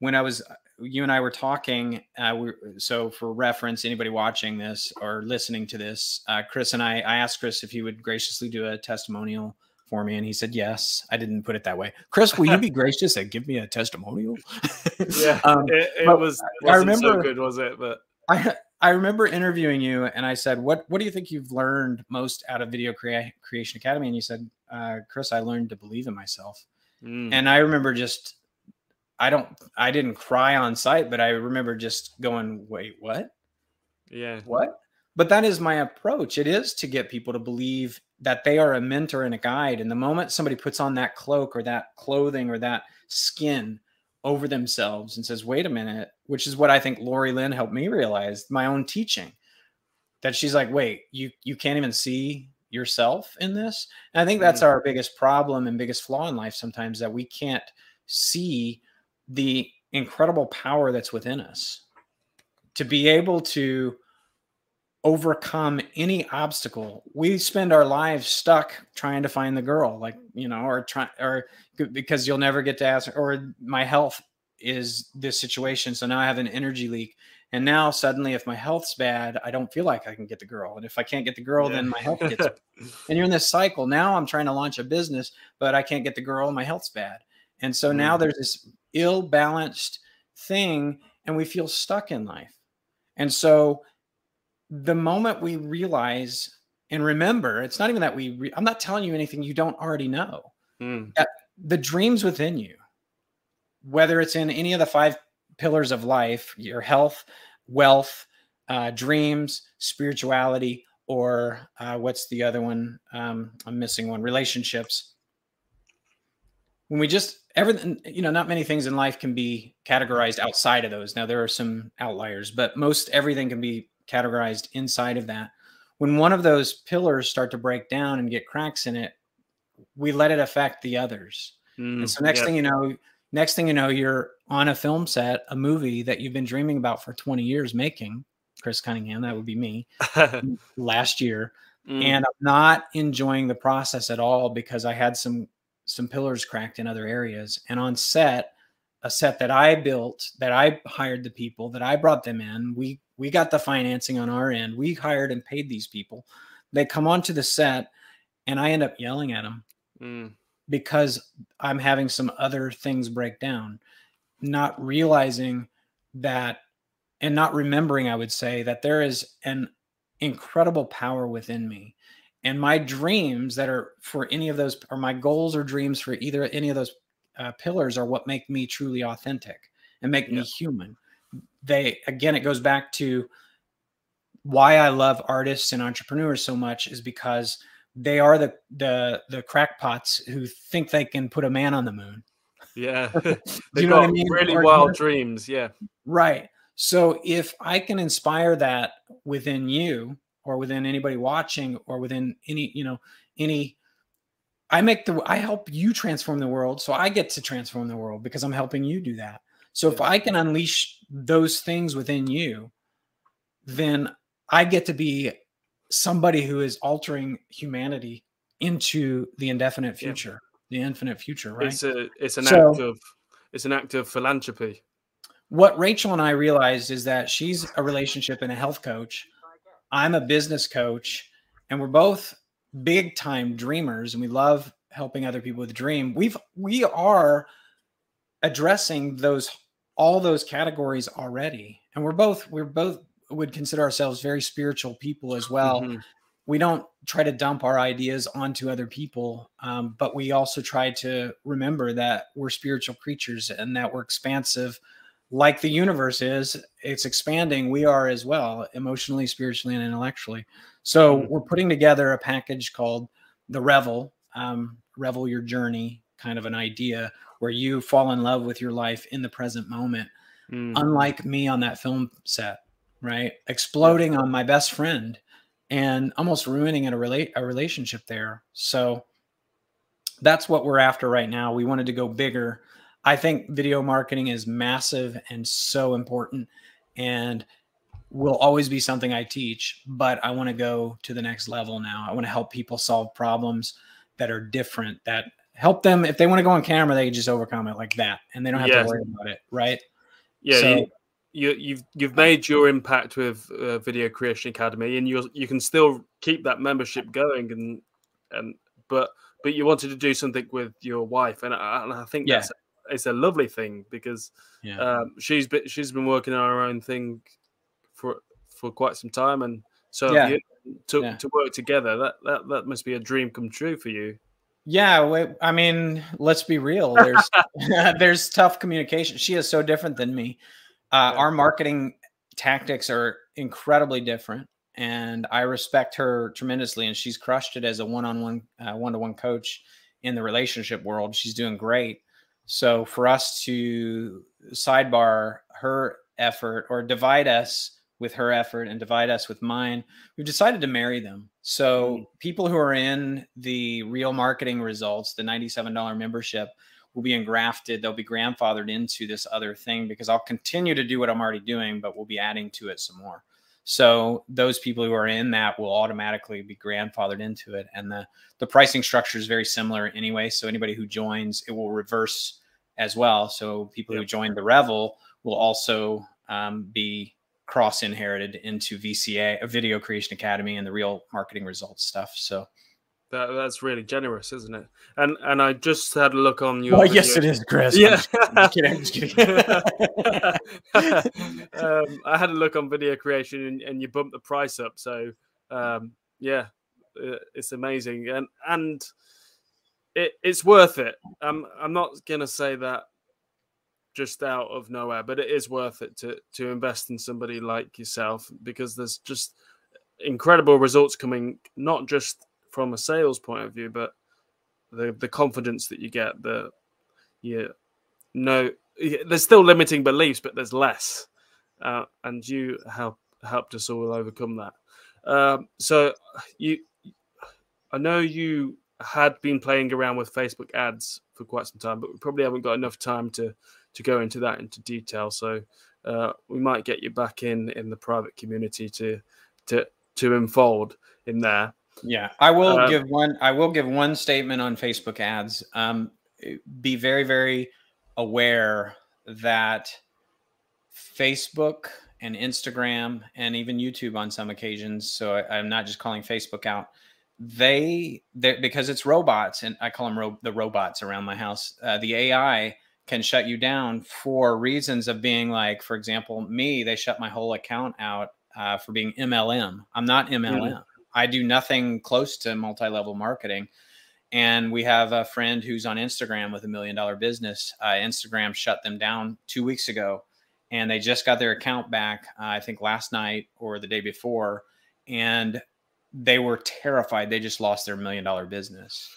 when I was you and I were talking, uh, we, so for reference, anybody watching this or listening to this, uh, Chris and I, I asked Chris if he would graciously do a testimonial for me, and he said yes. I didn't put it that way. Chris, will you be gracious and give me a testimonial? yeah, um, it, it was. I remember so good, was it? But I I remember interviewing you, and I said, "What What do you think you've learned most out of Video Crea- Creation Academy?" And you said, uh, "Chris, I learned to believe in myself." Mm. And I remember just I don't I didn't cry on site, but I remember just going, wait, what? Yeah. What? But that is my approach. It is to get people to believe that they are a mentor and a guide. And the moment somebody puts on that cloak or that clothing or that skin over themselves and says, wait a minute, which is what I think Lori Lynn helped me realize my own teaching. That she's like, wait, you you can't even see yourself in this. And I think that's mm-hmm. our biggest problem and biggest flaw in life sometimes that we can't see the incredible power that's within us to be able to overcome any obstacle. We spend our lives stuck trying to find the girl, like, you know, or try or because you'll never get to ask, or my health is this situation. So now I have an energy leak. And now suddenly, if my health's bad, I don't feel like I can get the girl. And if I can't get the girl, yeah. then my health gets and you're in this cycle. Now I'm trying to launch a business, but I can't get the girl, and my health's bad. And so mm. now there's this ill balanced thing, and we feel stuck in life. And so the moment we realize and remember, it's not even that we, I'm not telling you anything you don't already know. Mm. the dreams within you, whether it's in any of the five pillars of life your health, wealth, uh, dreams, spirituality, or uh, what's the other one? Um, I'm missing one relationships. When we just everything, you know, not many things in life can be categorized outside of those. Now, there are some outliers, but most everything can be categorized inside of that. When one of those pillars start to break down and get cracks in it, we let it affect the others. Mm, and so next yeah. thing you know, next thing you know, you're on a film set, a movie that you've been dreaming about for 20 years making. Cris Cunningham, that would be me last year. Mm. And I'm not enjoying the process at all because I had some some pillars cracked in other areas. And on set, a set that I built, that I hired the people, that I brought them in, we we got the financing on our end. We hired and paid these people. They come onto the set, and I end up yelling at them mm. because I'm having some other things break down, not realizing that, and not remembering, I would say, that there is an incredible power within me. And my dreams that are for any of those, or my goals or dreams for either any of those uh, pillars, are what make me truly authentic and make yeah. me human they again it goes back to why I love artists and entrepreneurs so much is because they are the the the crackpots who think they can put a man on the moon. Yeah, they you know got I mean? really or, wild dreams. Yeah, right. So if I can inspire that within you, or within anybody watching, or within any you know any, I make the I help you transform the world, so I get to transform the world because I'm helping you do that. So if I can unleash those things within you, then I get to be somebody who is altering humanity into the indefinite future, yeah. the infinite future, right? It's a it's an so, act of it's an act of philanthropy. What Rachel and I realized is that she's a relationship and a health coach. I'm a business coach, and we're both big time dreamers and we love helping other people with dream. We've we are addressing those all those categories already and we're both we're both would consider ourselves very spiritual people as well mm-hmm. we don't try to dump our ideas onto other people um, but we also try to remember that we're spiritual creatures and that we're expansive like the universe is it's expanding we are as well emotionally spiritually and intellectually so mm-hmm. we're putting together a package called the revel um, revel your journey kind of an idea where you fall in love with your life in the present moment. Mm. Unlike me on that film set, right? Exploding on my best friend and almost ruining a relate a relationship there. So that's what we're after right now. We wanted to go bigger. I think video marketing is massive and so important and will always be something I teach, but I want to go to the next level now. I want to help people solve problems that are different that help them if they want to go on camera, they just overcome it like that, and they don't have yeah. to worry about it, right? Yeah, so, you, you've, you've made your impact with uh, Video Creation Academy, and you you can still keep that membership going, and and but but you wanted to do something with your wife, and I, and I think yeah. that's it's a lovely thing because yeah. um, she's been she's been working on her own thing for for quite some time, and so yeah. You, to yeah. to work together that that that must be a dream come true for you. Yeah, I mean, let's be real. There's there's tough communication. She is so different than me. Uh. Our marketing tactics are incredibly different, and I respect her tremendously. And she's crushed it as a one-on-one, uh, one-to-one coach in the relationship world. She's doing great. So for us to sidebar her effort or divide us with her effort and divide us with mine, we've decided to marry them. So mm. people who are in the real marketing results, the $97 membership, will be engrafted. They'll be grandfathered into this other thing because I'll continue to do what I'm already doing, but we'll be adding to it some more. So those people who are in that will automatically be grandfathered into it. And the, the pricing structure is very similar anyway. So anybody who joins, it will reverse as well. So people yep. who join the Revel will also um, be cross inherited into VCA, a Video Creation Academy, and the real marketing results stuff. So that, that's really generous, isn't it? And and I just had a look on your. Oh video. yes, it is, Chris. Yeah, I'm just kidding. I'm just kidding. um, I had a look on video creation, and, and you bumped the price up. So um, yeah, it's amazing, and and it, it's worth it. I'm I'm not gonna say that just out of nowhere, but it is worth it to to invest in somebody like yourself because there's just incredible results coming, not just from a sales point of view, but the the confidence that you get, the you know, there's still limiting beliefs, but there's less, uh, and you help helped us all overcome that. Um, so you, I know you had been playing around with Facebook ads for quite some time, but we probably haven't got enough time to to go into that into detail. So uh, we might get you back in in the private community to to to unfold in there. Yeah, I will uh, give one. I will give one statement on Facebook ads. Um, be very, very aware that Facebook and Instagram and even YouTube on some occasions. So I, am not just calling Facebook out. They, because it's robots, and I call them ro- the robots around my house. Uh, the AI can shut you down for reasons of being like, for example, me. They shut my whole account out uh, for being MLM. I'm not MLM. Mm. I do nothing close to multi level marketing. And we have a friend who's on Instagram with a million dollar business. Uh, Instagram shut them down two weeks ago and they just got their account back, uh, I think last night or the day before. And they were terrified. They just lost their million dollar business.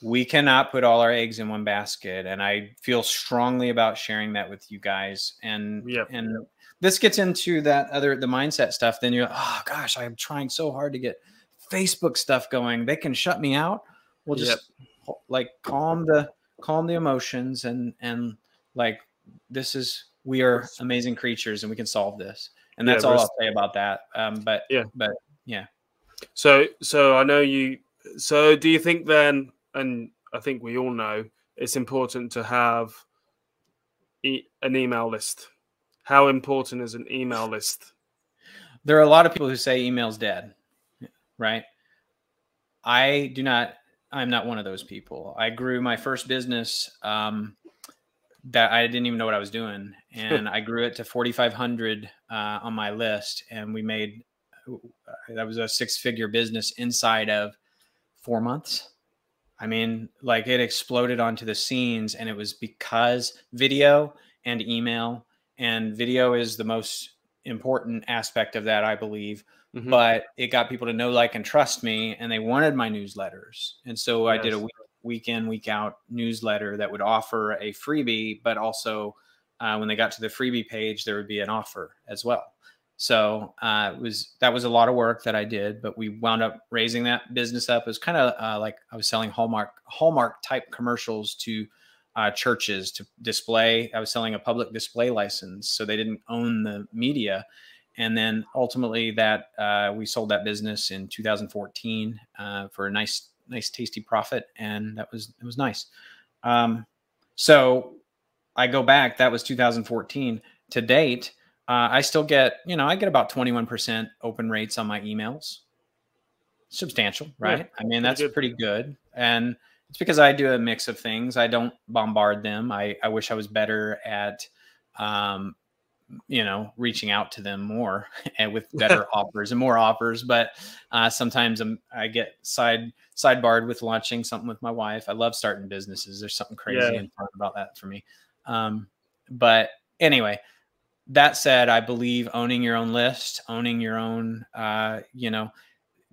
We cannot put all our eggs in one basket. And I feel strongly about sharing that with you guys. And, yep. and this gets into that other the mindset stuff then you're oh gosh i'm trying so hard to get facebook stuff going. They can shut me out. We'll just yep. like calm the calm the emotions and and like this is we are amazing creatures and we can solve this. And that's yeah, all i'll say about that. Um but yeah. but yeah. So so i know you so do you think then and i think we all know it's important to have e- an email list how important is an email list? There are a lot of people who say email's dead, right? I do not. I'm not one of those people. I grew my first business um, that I didn't even know what I was doing, and I grew it to 4,500 uh, on my list, and we made that was a six-figure business inside of four months. I mean, like it exploded onto the scenes, and it was because video and email and video is the most important aspect of that i believe mm-hmm. but it got people to know like and trust me and they wanted my newsletters and so yes. i did a week, week in week out newsletter that would offer a freebie but also uh, when they got to the freebie page there would be an offer as well so uh, it was that was a lot of work that I did, but we wound up raising that business up. It was kind of uh, like I was selling Hallmark Hallmark type commercials to uh, churches to display. I was selling a public display license, so they didn't own the media. And then ultimately, that uh, we sold that business in 2014 uh, for a nice, nice, tasty profit, and that was it was nice. Um, so I go back. That was 2014. To date, uh, I still get you know I get about 21% open rates on my emails. Substantial, right? Yeah, I mean that's good. pretty good, and it's because I do a mix of things. I don't bombard them. I, I wish I was better at um, you know reaching out to them more and with better offers and more offers but uh, sometimes I'm, i get side sidebarred with launching something with my wife i love starting businesses there's something crazy yeah. and fun about that for me um, but anyway that said i believe owning your own list owning your own uh, you know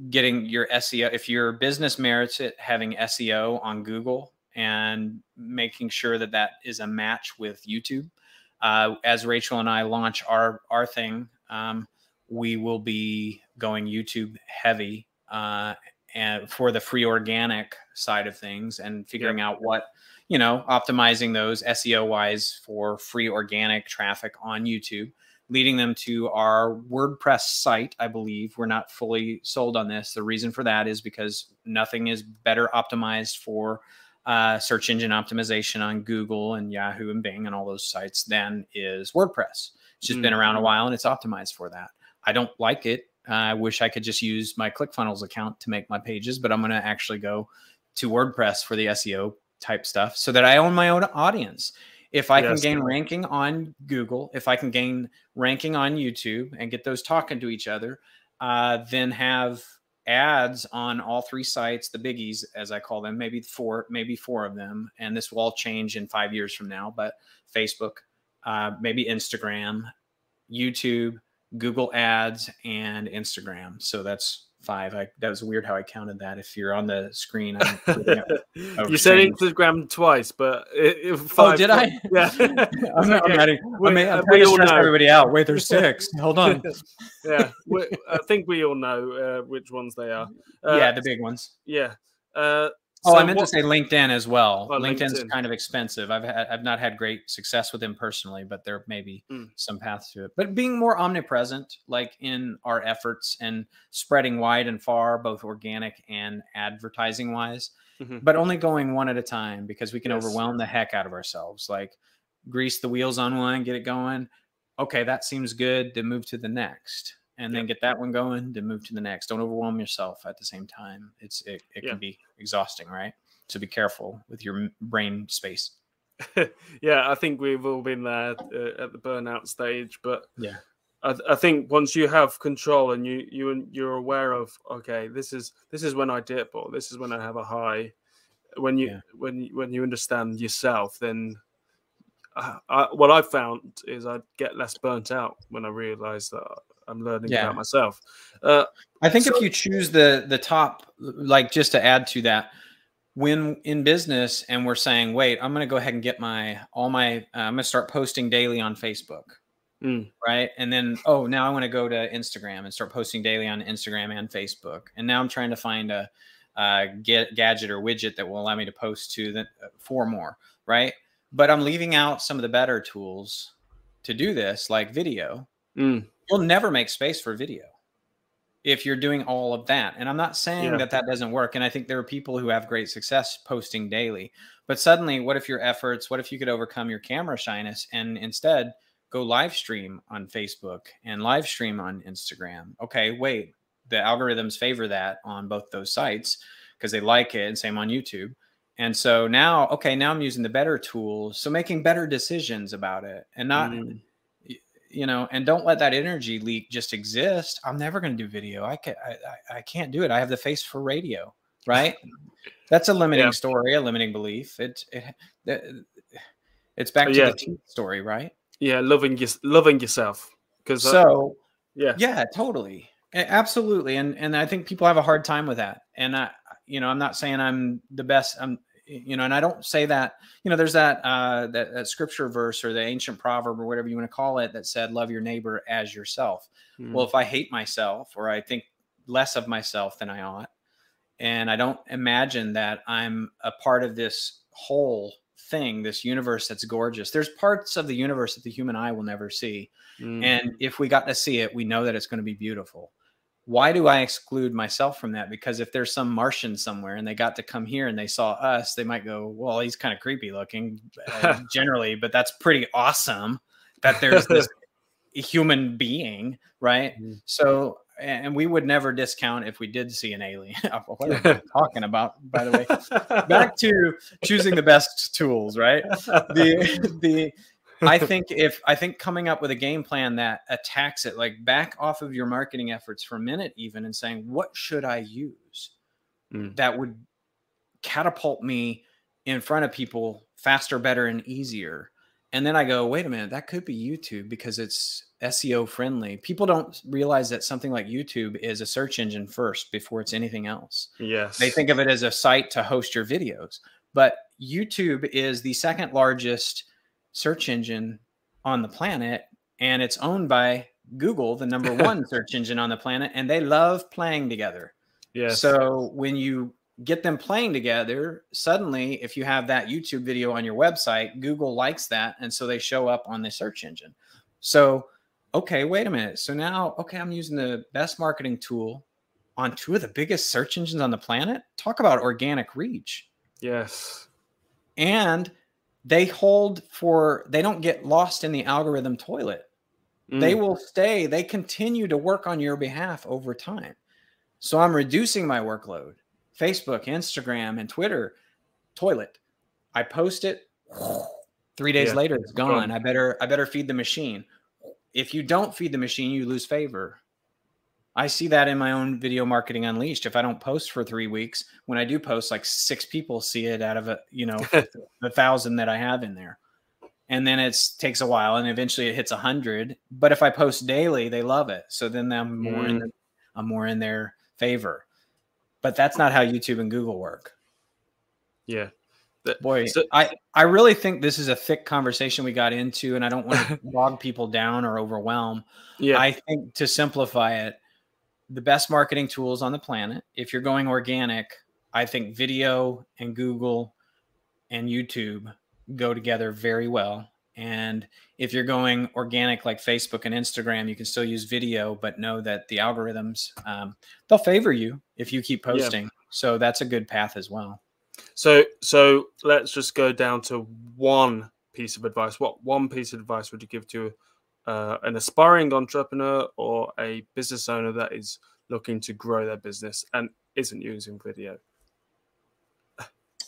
getting your seo if your business merits it having seo on google and making sure that that is a match with youtube uh, as Rachel and I launch our our thing, um, we will be going YouTube heavy uh, and for the free organic side of things and figuring yep. out what you know optimizing those SEO wise for free organic traffic on YouTube leading them to our WordPress site. I believe we're not fully sold on this. The reason for that is because nothing is better optimized for uh, search engine optimization on Google and Yahoo and Bing and all those sites than is WordPress. It's just mm. been around a mm. while and it's optimized for that. I don't like it. Uh, I wish I could just use my ClickFunnels account to make my pages, but I'm going to actually go to WordPress for the SEO type stuff so that I own my own audience. If I yes. can gain ranking on Google, if I can gain ranking on YouTube and get those talking to each other, uh, then have ads on all three sites, the biggies, as I call them, maybe four, maybe four of them. And this will all change in five years from now, but Facebook, uh, maybe Instagram, YouTube, Google ads, and Instagram. So that's five. I, that was weird how I counted that. If you're on the screen, you said Instagram twice, but it, it, oh, five. Oh, did I? Yeah. I'm, not, okay. I'm, adding, we, I'm, I'm trying to stress know. everybody out. Wait, there's six. Hold on. yeah, we, I think we all know uh, which ones they are. Uh, yeah, the big ones. Yeah. Uh, Oh, so I meant what, to say LinkedIn as well. Oh, LinkedIn's LinkedIn. kind of expensive. I've had, I've not had great success with them personally, but there may be mm. some paths to it. But being more omnipresent, like in our efforts and spreading wide and far, both organic and advertising wise, mm-hmm. but only going one at a time because we can yes. overwhelm the heck out of ourselves. Like grease the wheels on one, get it going. Okay, that seems good. To move to the next and then get that one going then move to the next. Don't overwhelm yourself at the same time. It's it, it yeah. can be exhausting, right? So be careful with your brain space. yeah, I think we've all been there uh, at the burnout stage, but yeah, I, I, think once you have control and you you you're aware of okay, this is this is when I dip or this is when I have a high. When you yeah. when when you understand yourself, then uh, I, what I found is I get less burnt out when I realize that I'm learning yeah. about myself. Uh, I think so, if you choose the the top, like just to add to that, when in business and we're saying, wait, I'm going to go ahead and get my all my, uh, I'm going to start posting daily on Facebook. Mm. Right. And then, oh, now I want to go to Instagram and start posting daily on Instagram and Facebook. And now I'm trying to find a, a get gadget or widget that will allow me to post to the uh, four more. Right. But I'm leaving out some of the better tools to do this, like video. Mm you'll never make space for video if you're doing all of that. And I'm not saying yeah. that that doesn't work. And I think there are people who have great success posting daily. But suddenly, what if your efforts, what if you could overcome your camera shyness and instead go live stream on Facebook and live stream on Instagram? Okay, wait, the algorithms favor that on both those sites because they like it, and same on YouTube. And so now, okay, now I'm using the better tools. So making better decisions about it and not. Mm you know, and don't let that energy leak just exist. I'm never going to do video. I can't, I, I can't do it. I have the face for radio, right? That's a limiting yeah. story, a limiting belief. It, it, it's back to yeah. the story, right? Yeah, loving your, loving yourself. Because so, yeah, yeah, totally, absolutely, and and I think people have a hard time with that. And I, you know, I'm not saying I'm the best. I'm you know, and I don't say that, you know, there's that, uh, that, that scripture verse or the ancient proverb or whatever you want to call it that said, love your neighbor as yourself. Mm. Well, if I hate myself or I think less of myself than I ought, and I don't imagine that I'm a part of this whole thing, this universe that's gorgeous. There's parts of the universe that the human eye will never see. Mm. And if we got to see it, we know that it's going to be beautiful why do I exclude myself from that? Because if there's some Martian somewhere and they got to come here and they saw us, they might go, well, he's kind of creepy looking uh, generally, but that's pretty awesome that there's this human being, right? Mm-hmm. So, and we would never discount if we did see an alien. what are we talking about, by the way? Back to choosing the best tools, right? The, the, I think if I think coming up with a game plan that attacks it, like back off of your marketing efforts for a minute, even and saying, what should I use Mm. that would catapult me in front of people faster, better, and easier. And then I go, wait a minute, that could be YouTube because it's SEO friendly. People don't realize that something like YouTube is a search engine first before it's anything else. Yes. They think of it as a site to host your videos, but YouTube is the second largest search engine on the planet, and it's owned by Google, the number one search engine on the planet, and they love playing together. Yeah. So when you get them playing together, suddenly, if you have that YouTube video on your website, Google likes that. And so they show up on the search engine. So, okay, wait a minute. So now, okay, I'm using the best marketing tool on two of the biggest search engines on the planet. Talk about organic reach. yes. And they hold for, they don't get lost in the algorithm toilet. They Mm. will stay they continue to work on your behalf over time. So i'm reducing my workload. Facebook instagram and twitter toilet. I post it. Three days Yeah, later it's gone. gone. I better i better feed the machine. If you don't feed the machine you lose favor i see that in my own video marketing unleashed if i don't post for three weeks when i do post like six people see it out of a you know the thousand that I have in there. And then it takes a while and eventually it hits a hundred. But if I post daily, they love it. So then I'm more in Mm. I'm more in their favor. But that's not how YouTube and Google work. yeah. Boy, So- I, I really think this is a thick conversation we got into, and I don't want to bog people down or overwhelm. Yeah. I think to simplify it, the best marketing tools on the planet, if you're going organic, I think video and Google and YouTube go together very well. And if you're going organic like Facebook and Instagram, you can still use video, but know that the algorithms um, they'll favor you if you keep Yeah. posting. So that's a good path as well. So so let's just go down to one piece of advice. What one piece of advice would you give to uh, an aspiring entrepreneur or a business owner that is looking to grow their business and isn't using video?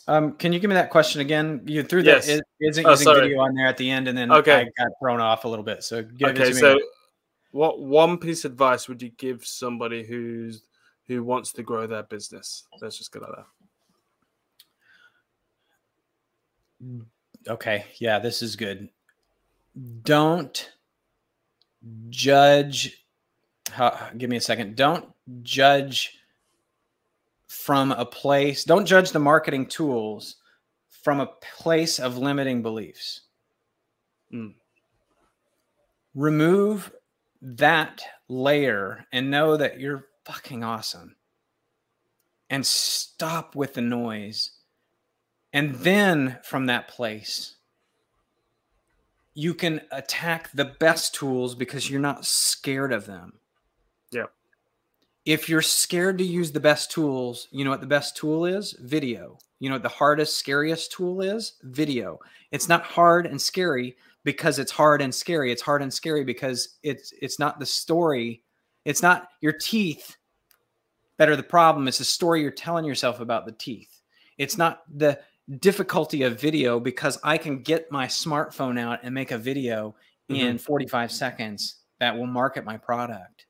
Um, can you give me that question again? You threw Yes. that is isn't Oh, using sorry. video on there at the end, and then Okay. I got thrown off a little bit. So give it okay, so what one piece of advice would you give somebody who's who wants to grow their business? Let's just go like that. okay, yeah, this is good. Don't judge. Give me a second. Don't judge from a place. Don't judge the marketing tools from a place of limiting beliefs. Mm. Remove that layer and know that you're fucking awesome. And stop with the noise. And then from that place, you can attack the best tools because you're not scared of them. Yeah. If you're scared to use the best tools, you know what the best tool is? Video. You know what the hardest, scariest tool is? Video. It's not hard and scary because it's hard and scary. It's hard and scary because it's it's not the story. It's not your teeth that are the problem. It's the story you're telling yourself about the teeth. It's not the difficulty of video because I can get my smartphone out and make a video in 45 seconds that will market my product.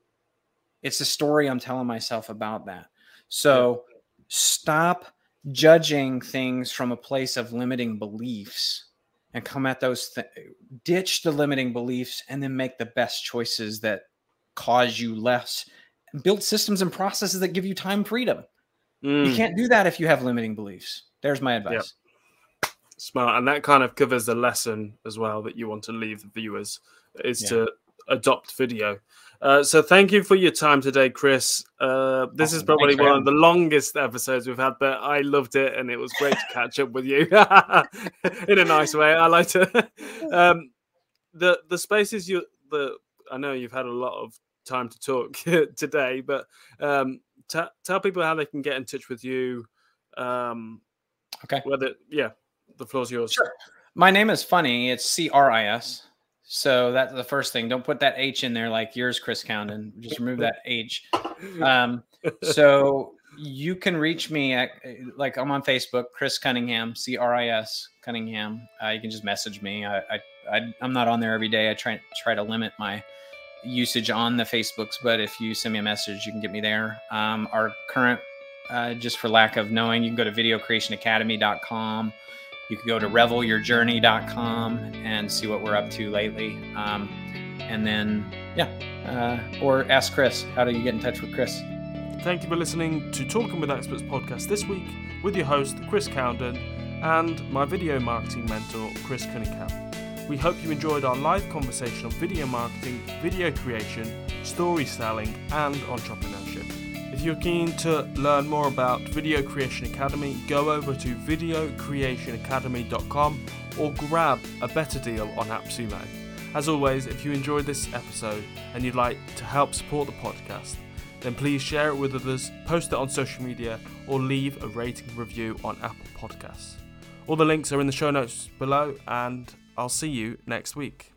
It's the story I'm telling myself about that. So stop judging things from a place of limiting beliefs and come at those th- ditch the limiting beliefs and then make the best choices that cause you less build systems and processes that give you time freedom. You Mm, can't do that if you have limiting beliefs. There's my advice. Yep. smart, and that kind of covers the lesson as well that you want to leave the viewers is Yeah. to adopt video. Uh, so thank you for your time today, Chris. Uh, this is probably Thanks one of the longest episodes we've had, but I loved it, and it was great to catch up with you in a nice way. I like to. Um, the the spaces you the I know you've had a lot of time to talk today, but um, t- tell people how they can get in touch with you. Um, Okay. Whether yeah, the floor's yours. Sure. My name is funny. It's C R I S. So that's the first thing. Don't put that H in there like yours, Chris Condon. Just remove that H. Um, so you can reach me at like I'm on Facebook, Cris Cunningham, C R I S Cunningham. Uh, you can just message me. I, I I, am not on there every day. I try try to limit my usage on the Facebooks, but if you send me a message, you can get me there. Um, our current, uh, just for lack of knowing, you can go to videocreationacademy.com. You can go to revelyourjourney.com and see what we're up to lately. Um, and then, yeah, uh, or ask Chris. How do you get in touch with Chris? Thank you for listening to Talking with Experts podcast this week with your host, Chris Cowden, and my video marketing mentor, Cris Cunningham. We hope you enjoyed our live conversation on video marketing, video creation, story selling, and entrepreneurship. If you're keen to learn more about Video Creation Academy, go over to videocreationacademy.com or grab a better deal on AppSumo. As always, if you enjoyed this episode and you'd like to help support the podcast, then please share it with others, post it on social media, or leave a rating review on Apple Podcasts. All the links are in the show notes below, and I'll see you next week.